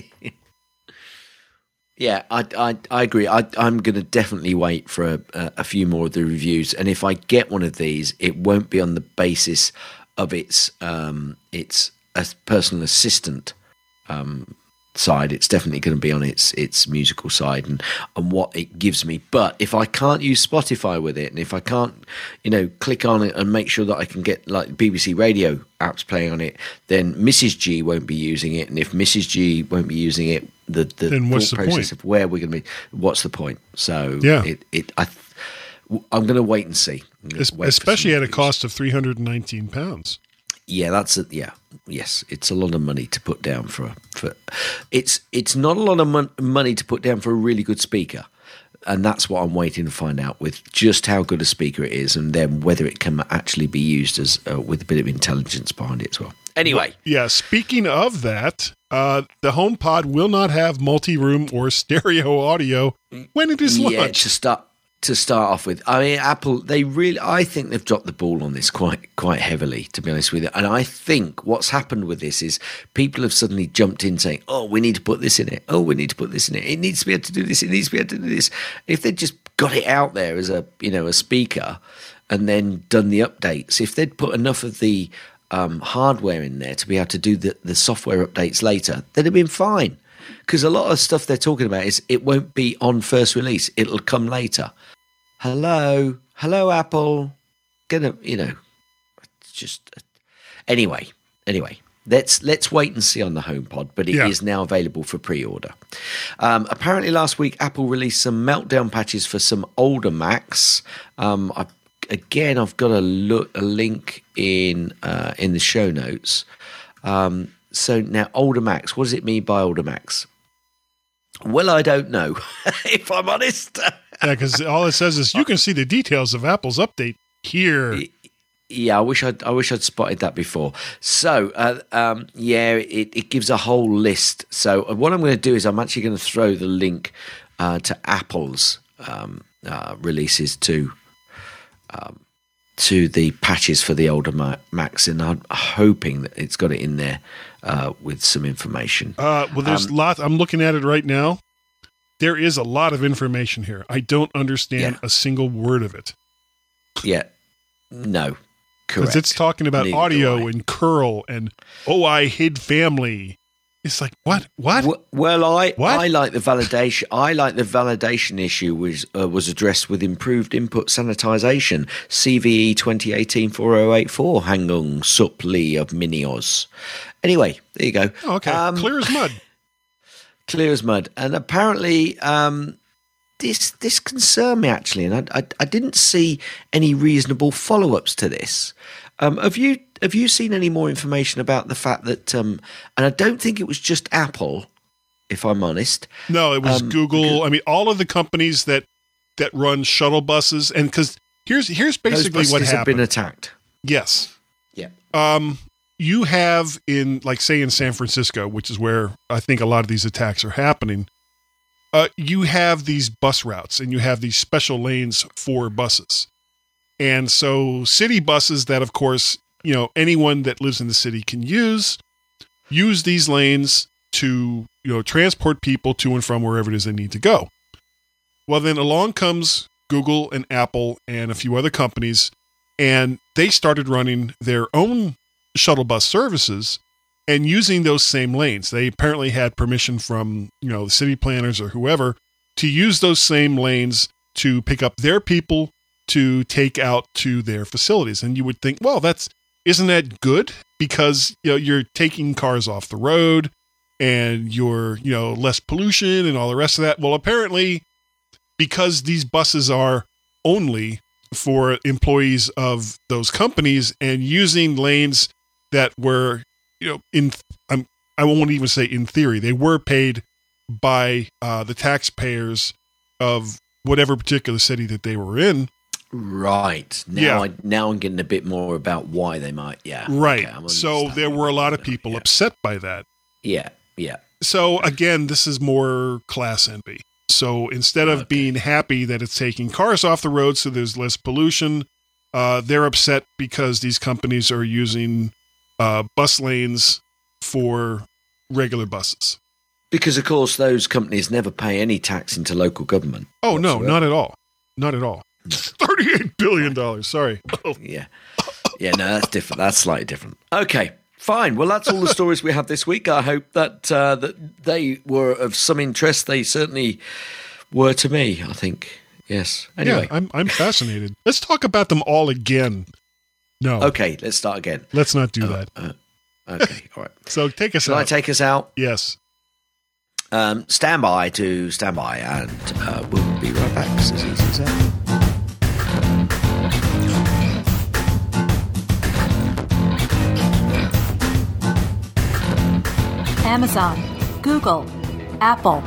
Yeah, I, I, I agree. I, I'm going to definitely wait for a, a, few more of the reviews, and if I get one of these, it won't be on the basis of its um, its a personal assistant um, side. It's definitely going to be on its its musical side and and what it gives me. But if I can't use Spotify with it, and if I can't, you know, click on it and make sure that I can get like BBC Radio apps playing on it, then Mrs G won't be using it, and if Mrs G won't be using it, the the Then what's the process point? of where we're going to be, what's the point? So Yeah. it it I. I'm going to wait and see, I'm gonna es- wait for especially at a cost of three hundred and nineteen pounds. Yeah, that's a, yeah, yes. It's a lot of money to put down for for. It's it's not a lot of mon- money to put down for a really good speaker, and that's what I'm waiting to find out with just how good a speaker it is, and then whether it can actually be used as uh, with a bit of intelligence behind it as well. Anyway, Yeah, speaking of that, uh, the HomePod will not have multi-room or *laughs* stereo audio when it is yeah, launched. to start to start off with, I mean, Apple they really, I think they've dropped the ball on this quite quite heavily, to be honest with you. And I think what's happened with this is people have suddenly jumped in saying, "Oh, we need to put this in it. Oh, we need to put this in it. It needs to be able to do this. It needs to be able to do this." If they'd just got it out there as a you know a speaker, and then done the updates, if they'd put enough of the um, hardware in there to be able to do the, the software updates later, they'd have been fine. Because a lot of stuff they're talking about is it won't be on first release; it'll come later. Hello, hello, Apple. Gonna, you know, it's just anyway. Anyway, let's let's wait and see on the HomePod, but it is Yeah. now available for pre-order. Um, apparently, last week Apple released some meltdown patches for some older Macs. Um, I, again, I've got a look a link in uh, in the show notes. Um, so now, older Macs. What does it mean by older Macs? Well, I don't know. *laughs* if I'm honest. Yeah, because all it says is you can see the details of Apple's update here. Yeah, I wish I'd I wish I'd spotted that before. So, uh, um, yeah, it, it gives a whole list. So, uh, what I'm going to do is I'm actually going to throw the link uh, to Apple's um, uh, releases to um, to the patches for the older Macs, and I'm hoping that it's got it in there uh, with some information. Uh, well, there's Um, lots. I'm looking at it right now. There is a lot of information here. I don't understand Yeah. a single word of it Yeah, no, because it's talking about Neither audio and curl and oh, I hid family. It's like what? What? W- Well, I What? I like the validation. I like the validation issue was uh, was addressed with improved input sanitization. CVE 2018-4084 Hangung Sup Lee of Minios. Anyway, there you go. Oh, okay, Um, clear as mud. *laughs* clear as mud. And apparently, um, this this concerned me actually, and I, I, I didn't see any reasonable follow ups to this. Um, have you have you seen any more information about the fact that? Um, and I don't think it was just Apple, if I'm honest. No, it was um, Google. I mean, all of the companies that that run shuttle buses, and because here's here's basically what buses have happened. been attacked. yes, Yeah. um, you have in like say in San Francisco, which is where I think a lot of these attacks are happening. Uh, you have these bus routes and you have these special lanes for buses, and so city buses that, of course, you know anyone that lives in the city can use use these lanes to you know transport people to and from wherever it is they need to go. Well, then along comes Google and Apple and a few other companies, and they started running their own shuttle bus services and using those same lanes. They apparently had permission from you know the city planners or whoever to use those same lanes to pick up their people to take out to their facilities. And you would think, well, that's isn't that good because you know you're taking cars off the road and you're you know less pollution and all the rest of that. Well, apparently because these buses are only for employees of those companies and using lanes that were you know in I'm I won't even say in theory they were paid by uh, the taxpayers of whatever particular city that they were in Right now, Yeah. I, now I'm getting a bit more about why they might. Yeah, right okay, so there were a lot of people yeah. upset by that Yeah, yeah, so again this is more class envy so instead of Okay. being happy that it's taking cars off the road so there's less pollution uh, they're upset because these companies are using uh, bus lanes for regular buses because of course those companies never pay any tax into local government. oh no not at all not at all *laughs* 38 billion dollars sorry *laughs* Yeah. Yeah, no, that's different. That's slightly different. Okay, fine. Well, that's all the stories we have this week. I hope that uh, that they were of some interest. They certainly were to me. I think. Yes. Anyway. yeah I'm, I'm fascinated let's talk about them all again no okay. Let's start again. let's not do that Okay. *laughs* All right. so take us Shall I out take us out? yes Um, stand by to stand by, and uh, we'll be right back. It's as easy as. Amazon, Google, Apple,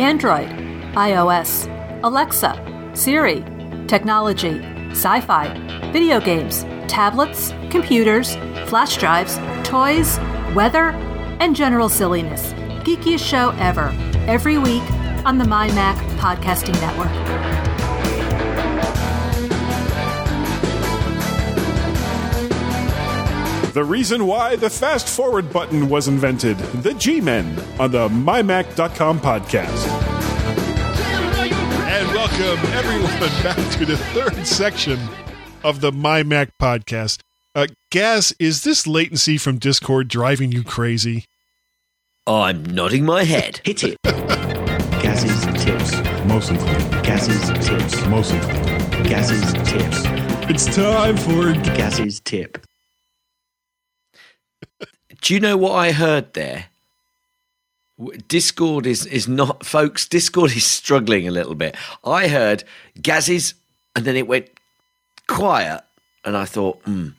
Android, iOS, Alexa, Siri, technology, sci fi, video games, tablets, computers, flash drives, toys, weather, and general silliness. Geekiest show ever, every week on the MyMac Podcasting Network. The reason why the fast forward button was invented, the G Men, on the MyMac.com podcast. And welcome everyone back to the third section of the My Mac podcast. Uh, Gaz, is this latency from Discord driving you crazy? I'm nodding my head. *laughs* Hit it. Gaz's tips. Mostly. Gaz's tips. Mostly. Gaz's tips. It's time for. Gaz's tip. *laughs* Do you know what I heard there? Discord is is not, folks. Discord is struggling a little bit. I heard Gaz's, and then it went quiet, and I thought, hmm,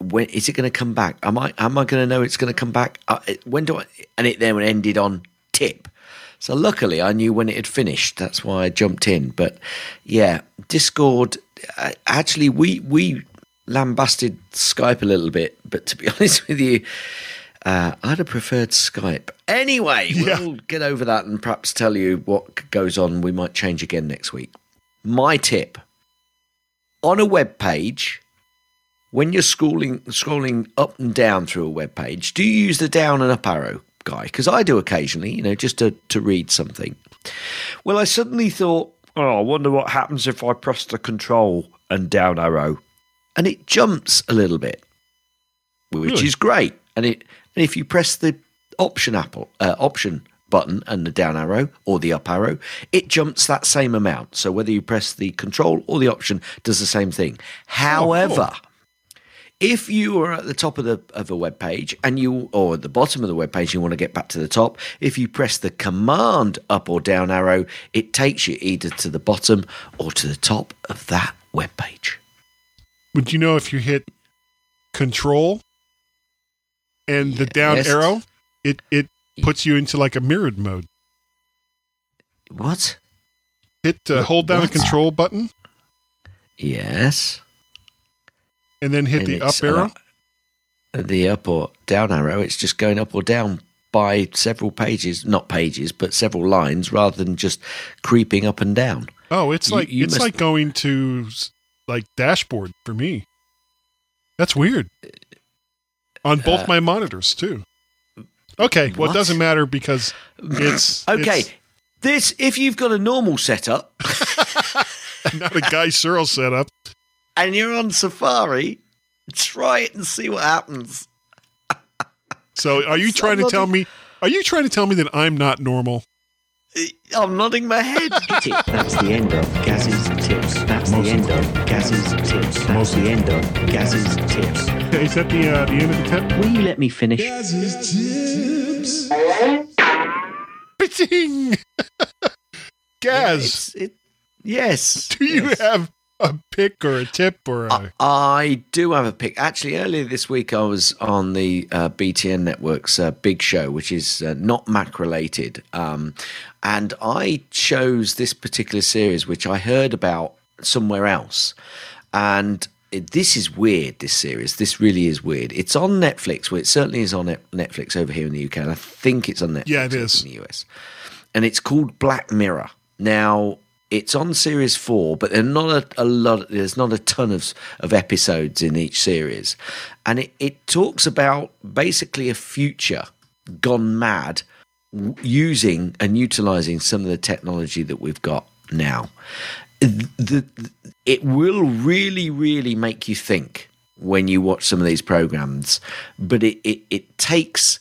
when is it going to come back? Am I am I going to know it's going to come back? Uh, it- when do I? And it then ended on tip. So luckily, I knew when it had finished. That's why I jumped in. But yeah, Discord. Uh, actually, we we lambasted Skype a little bit, but to be *laughs* honest with you, uh, I'd have preferred Skype. Anyway, Yeah. we'll get over that and perhaps tell you what goes on. We might change again next week. My tip on a web page, when you're scrolling scrolling up and down through a web page, do you use the down and up arrow guy? Because I do occasionally, you know, just to, to read something. Well, I suddenly thought, oh, I wonder what happens if I press the control and down arrow. And it jumps a little bit, which Really? is great. And it and if you press the option apple uh, option button and the down arrow or the up arrow, it jumps that same amount. So whether you press the control or the option does the same thing. Oh, However, if you are at the top of the of a web page and you or at the bottom of the web page you want to get back to the top if you press the command up or down arrow it takes you either to the bottom or to the top of that web page Would you know if you hit control and the down arrow, it it puts you into like a mirrored mode. what Hit uh, hold down what? the control button yes and then hit And the up arrow. uh, the up or down arrow it's just going up or down by several pages not pages but several lines rather than just creeping up and down oh, it's you- like you it's must- like going to like dashboard for me. That's weird. On both Uh, my monitors too. Okay, well what? it doesn't matter because it's *laughs* okay it's this if you've got a normal setup *laughs* not a Guy Serle setup. and you're on Safari, try it and see what happens. So are you trying to tell me? Are you trying to tell me that I'm not normal? I'm nodding my head. That's the end of Gaz's tips. That's the end of Gaz's tips. That's the end of Gaz's tips. Is that the uh, the end of the tip? Will you let me finish? Ba-ting! *laughs* Gaz, It's- it- yes. do you yes. have a pick or a tip or a? I, I do have a pick. Actually, earlier this week, I was on the uh, BTN Network's uh, Big Show, which is uh, not Mac related. Um, and I chose this particular series, which I heard about somewhere else. And it, this is weird, this series. This really is weird. It's on Netflix. Well, it certainly is on Netflix over here in the UK. And I think it's on Netflix Yeah, it is. in the US. And it's called Black Mirror. Now, it's on series four, but there's not a, a lot. There's not a ton of of episodes in each series, and it, it talks about basically a future gone mad, using and utilizing some of the technology that we've got now. The, it will really, really make you think when you watch some of these programs, but it it, it takes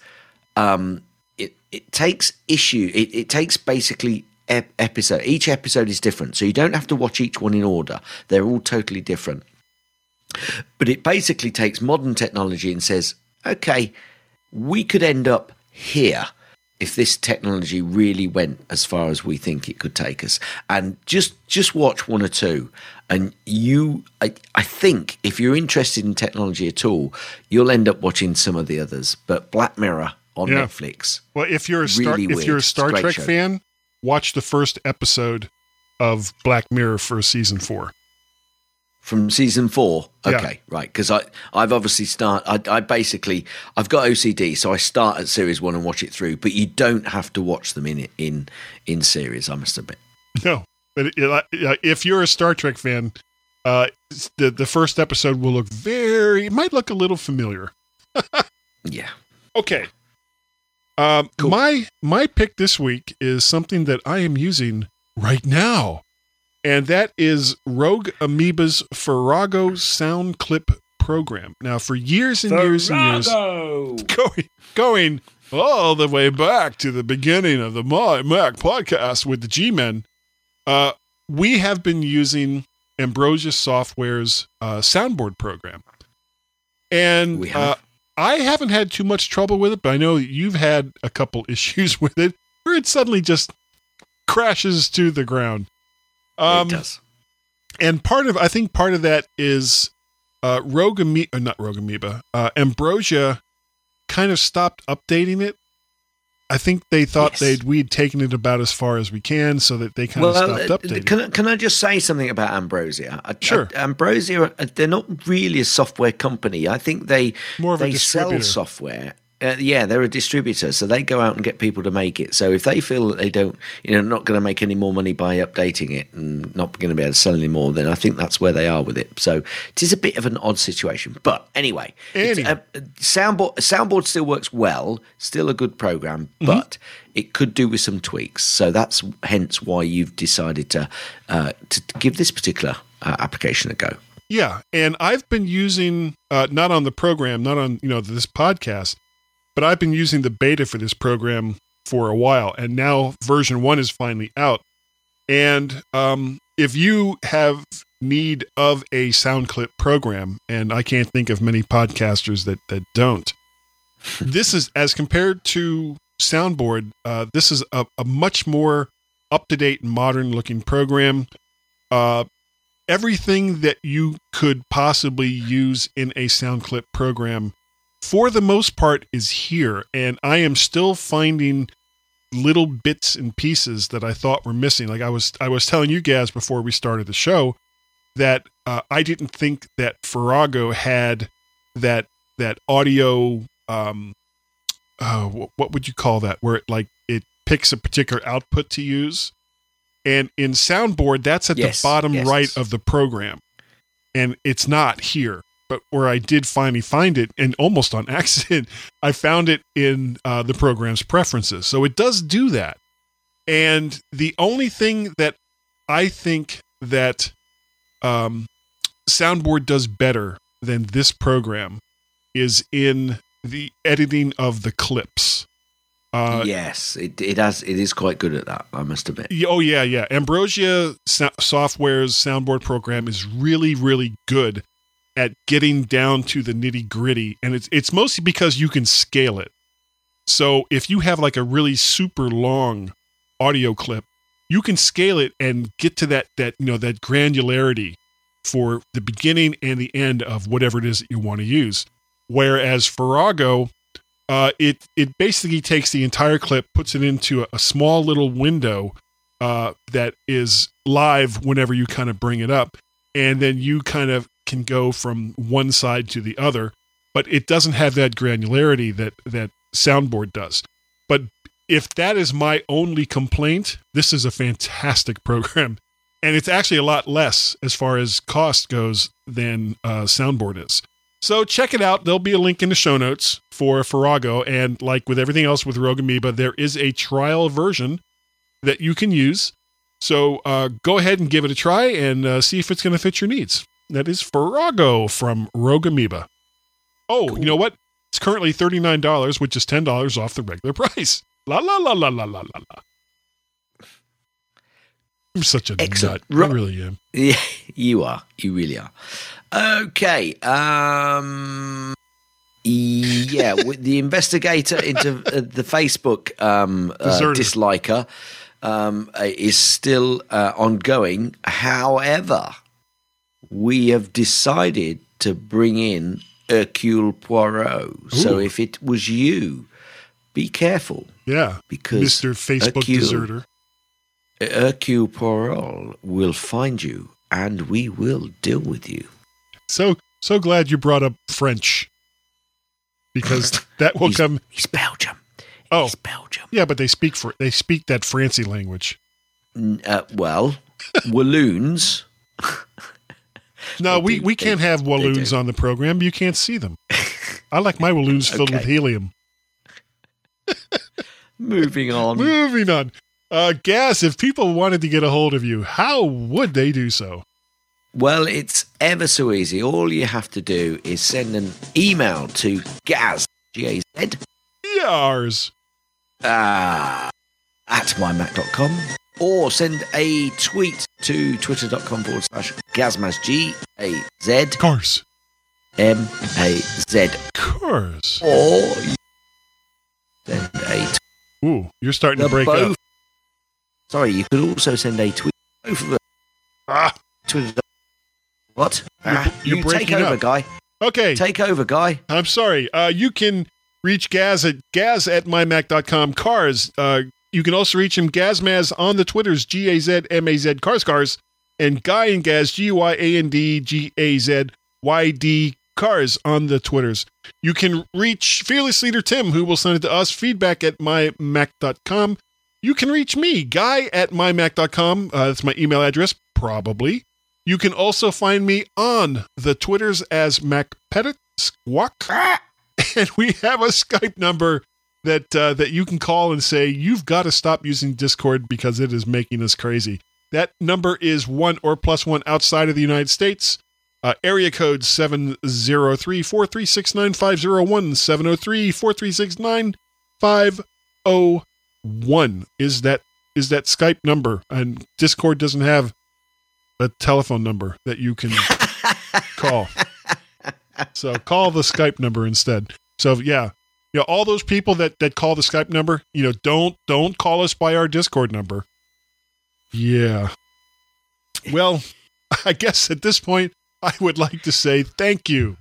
um, it it takes issue. It, it takes basically ep- episode. Each episode is different, so you don't have to watch each one in order. They're all totally different. But it basically takes modern technology and says, okay, we could end up here if this technology really went as far as we think it could take us. And just just watch one or two, and you, I, I think, if you're interested in technology at all, you'll end up watching some of the others. But Black Mirror on Yeah. Netflix. well, if you're a Star, really if weird. you're a It's a Trek show. fan, watch the first episode of Black Mirror for season four. From season four. Yeah. Okay, right. Because I, I've obviously start. I, I basically, I've got OCD, so I start at series one and watch it through. But you don't have to watch them in in in series. I must admit. No, but it, if you're a Star Trek fan, uh, the the first episode will look very. It might look a little familiar. *laughs* Yeah. Okay. Um, Cool. My my pick this week is something that I am using right now, and that is Rogue Amoeba's Farrago sound clip program. Now, for years and years and years, *laughs* going going all the way back to the beginning of the My Mac podcast with the G-Men, uh, we have been using Ambrosia Software's uh, soundboard program, and We uh. I haven't had too much trouble with it, but I know you've had a couple *laughs* issues with it, where it suddenly just crashes to the ground. Um, it does. and part of I think part of that is uh, Rogue Amoeba, uh, not Rogue Amoeba, uh, Ambrosia kind of stopped updating it. I think they thought Yes. they'd we'd taken it about as far as we can, so that they kind Well, of uh, stopped updating. can, I- can I just say something about Ambrosia? Uh, Sure. uh, Ambrosia, uh, they're not really a software company. I think they More of a they sell software. Uh, yeah, they're a distributor, so they go out and get people to make it. So if they feel that they don't, you know, not going to make any more money by updating it and not going to be able to sell any more, then I think that's where they are with it. So it is a bit of an odd situation. But anyway, Anyway. uh, soundboard soundboard still works well, still a good program, Mm-hmm. but it could do with some tweaks. So that's hence why you've decided to uh, to give this particular uh, application a go. Yeah, and I've been using uh, not on the program, not on you know this podcast, but I've been using the beta for this program for a while, and now version one is finally out. And um, if you have need of a sound clip program, and I can't think of many podcasters that that don't, *laughs* this is as compared to Soundboard. Uh, this is a, a much more up to date modern looking program. Uh, everything that you could possibly use in a sound clip program for the most part is here and i am still finding little bits and pieces that i thought were missing. Like i was i was telling you guys before we started the show that uh, i didn't think that farrago had that that audio um uh, what, would you call that? Where it like it picks a particular output to use? And in soundboard that's at Yes, the bottom yes, right of the program and it's not here but where i did finally find it and almost on *laughs* accident i found it in uh, the program's preferences so it does do that and the only thing that i think that um, soundboard does better than this program is in the editing of the clips uh, yes, it it has it is quite good at that. I must admit. Oh yeah, yeah. Ambrosia so- Software's soundboard program is really, really good at getting down to the nitty gritty, and it's it's mostly because you can scale it. So if you have like a really super long audio clip, you can scale it and get to that that you know that granularity for the beginning and the end of whatever it is that you want to use. Whereas Farrago, uh, it it basically takes the entire clip, puts it into a, a small little window uh, that is live whenever you kind of bring it up, and then you kind of can go from one side to the other. But it doesn't have that granularity that that soundboard does. But if that is my only complaint, this is a fantastic *laughs* program, and it's actually a lot less as far as cost goes than uh, soundboard is. So check it out. There'll be a link in the show notes for Farrago. And like with everything else with Rogue Amoeba, there is a trial version that you can use. So uh, go ahead and give it a try and uh, see if it's going to fit your needs. That is Farrago from Rogue Amoeba. Oh, you know what? It's currently $39, which is $10 off the regular *laughs* price. La la la la la la la la. I'm such a Excellent. nut. Ro- I really am. Yeah, *laughs* you are. You really are. Okay. Um. Yeah, *laughs* with the investigator into uh, the Facebook um, uh, disliker um, uh, is still uh, ongoing. However, we have decided to bring in Hercule Poirot. So if it was you, be careful Yeah. because Mr. Facebook Hercule- deserter. Hercule Poirot will find you and we will deal with you. So so glad you brought up French. Because *laughs* that will He's- come He's Belgium. Oh. He's Belgium. Yeah, but they speak for they speak that Francy language. Uh, well, *laughs* Walloons. *laughs* No, we, do. we can't have walloons on the program. You can't see them. I like my walloons filled with helium. Moving on. Moving on. Uh, Gaz, if people wanted to get a hold of you, how would they do so? Well, it's ever so easy. All you have to do is send an email to Gaz, G-A-Z, Yars. uh, at mymac.com or send a tweet to twitter.com forward slash Gazmaz, G-A-Z, Cars. M-A-Z. Cars. Or you send a tweet. Ooh, you're starting to break both- up. Sorry, you could also send a tweet. Both of them. Ah, Twitter. What? You're- Ah, you're you take over, up. guy. Okay. Take over, guy. I'm sorry. Uh, you can reach Gaz at gaz at mymac.com. Cars. Uh, you can also reach him Gazmaz on the Twitters, G A Z M A Z Cars Cars, and Guy and Gaz, G Y A N D G A Z Y D Cars on the Twitters. You can reach Fearless Leader Tim, who will send it to us, feedback at mymac.com. You can reach me, Guy at mymac.com. Uh, that's my email address, probably. You can also find me on the Twitters as MacParrot Squawk. *laughs* And we have a Skype number that uh, that you can call and say you've got to stop using Discord because it is making us crazy. That number is one or plus one outside of the United States. Uh, area code 703 436 9501 703 436 9501 is that is that Skype number and Discord doesn't have a telephone number that you can *laughs* call. So call the Skype number instead. So yeah, you know all those people that that call the Skype number, you know, don't don't call us by our Discord number. Yeah. Well, *laughs* I guess at this point I would like to say thank you.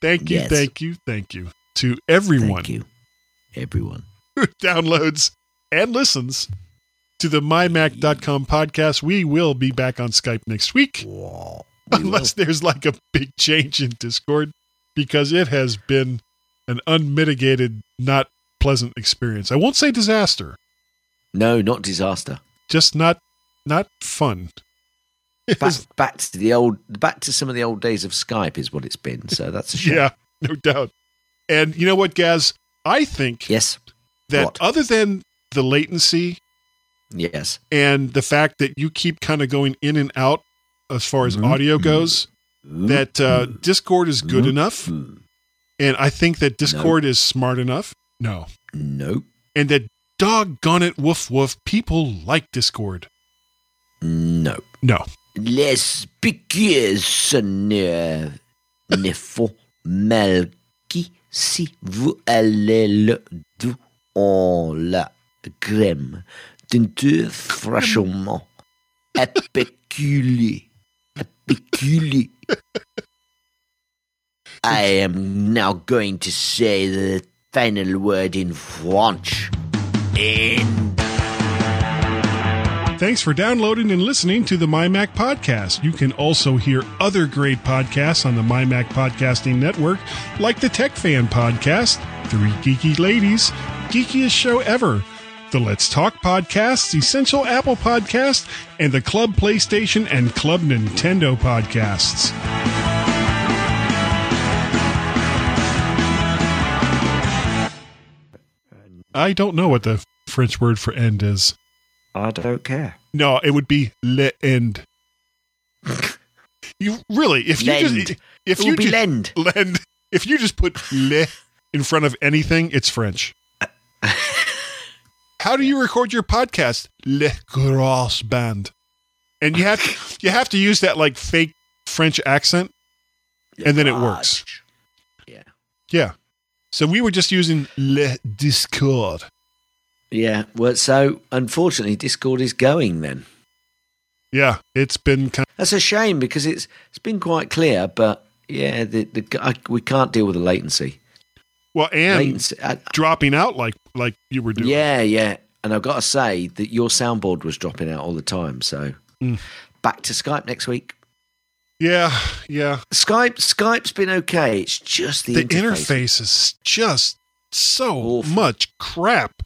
Thank you, Yes. thank you, thank you to everyone Thank you, everyone. who downloads and listens to the mymac.com podcast. We will be back on Skype next week. Wow. Unless there's like a big change in Discord, because it has been an unmitigated, not pleasant experience. I won't say disaster, No, not disaster. just not not fun. *laughs* Back, back to the old, back to some of the old days of Skype is what it's been. So that's a shame. yeah, no doubt. And you know what, Gaz? I think Yes. that What? other than the latency Yes. and the fact that you keep kind of going in and out as far as Mhm. audio goes, that uh, Discord is good Mhm. enough. And I think that Discord is smart enough. No, Nope. and that doggone it, woof woof, people like Discord. No. No, L'expliquer ce ne, ne faut mal qui si vous allez le doux en la crème teinture fraîchement apéculée. Apéculée. I am now going to say the final word in French. In Thanks for downloading and listening to the MyMac Podcast. You can also hear other great podcasts on the MyMac Podcasting Network, like the Tech Fan Podcast, Three Geeky Ladies, Geekiest Show Ever, the Let's Talk Podcast, Essential Apple Podcast, and the Club PlayStation and Club Nintendo Podcasts. I don't know what the French word for end is. I don't care. No, it would be le end. you really, if you Lend. just if It you would be lend. lend, if you just put le in front of anything, it's French. *laughs* How do you record your podcast? Le Gros Band, and you have to, you have to use that like fake French accent, and then it works. Yeah. Yeah. So we were just using le Discord. Yeah. Well, so unfortunately, Discord is going then. Yeah, it's been kind. Of- That's a shame because it's it's been quite clear, but yeah, the, the I, we can't deal with the latency. well, and latency I- dropping out like like you were doing. yeah, yeah. And I've got to say that your soundboard was dropping out all the time. So Mm. back to Skype next week. Yeah, yeah. Skype Skype's been okay. It's just the, the interface. interface is just so Awful. much crap.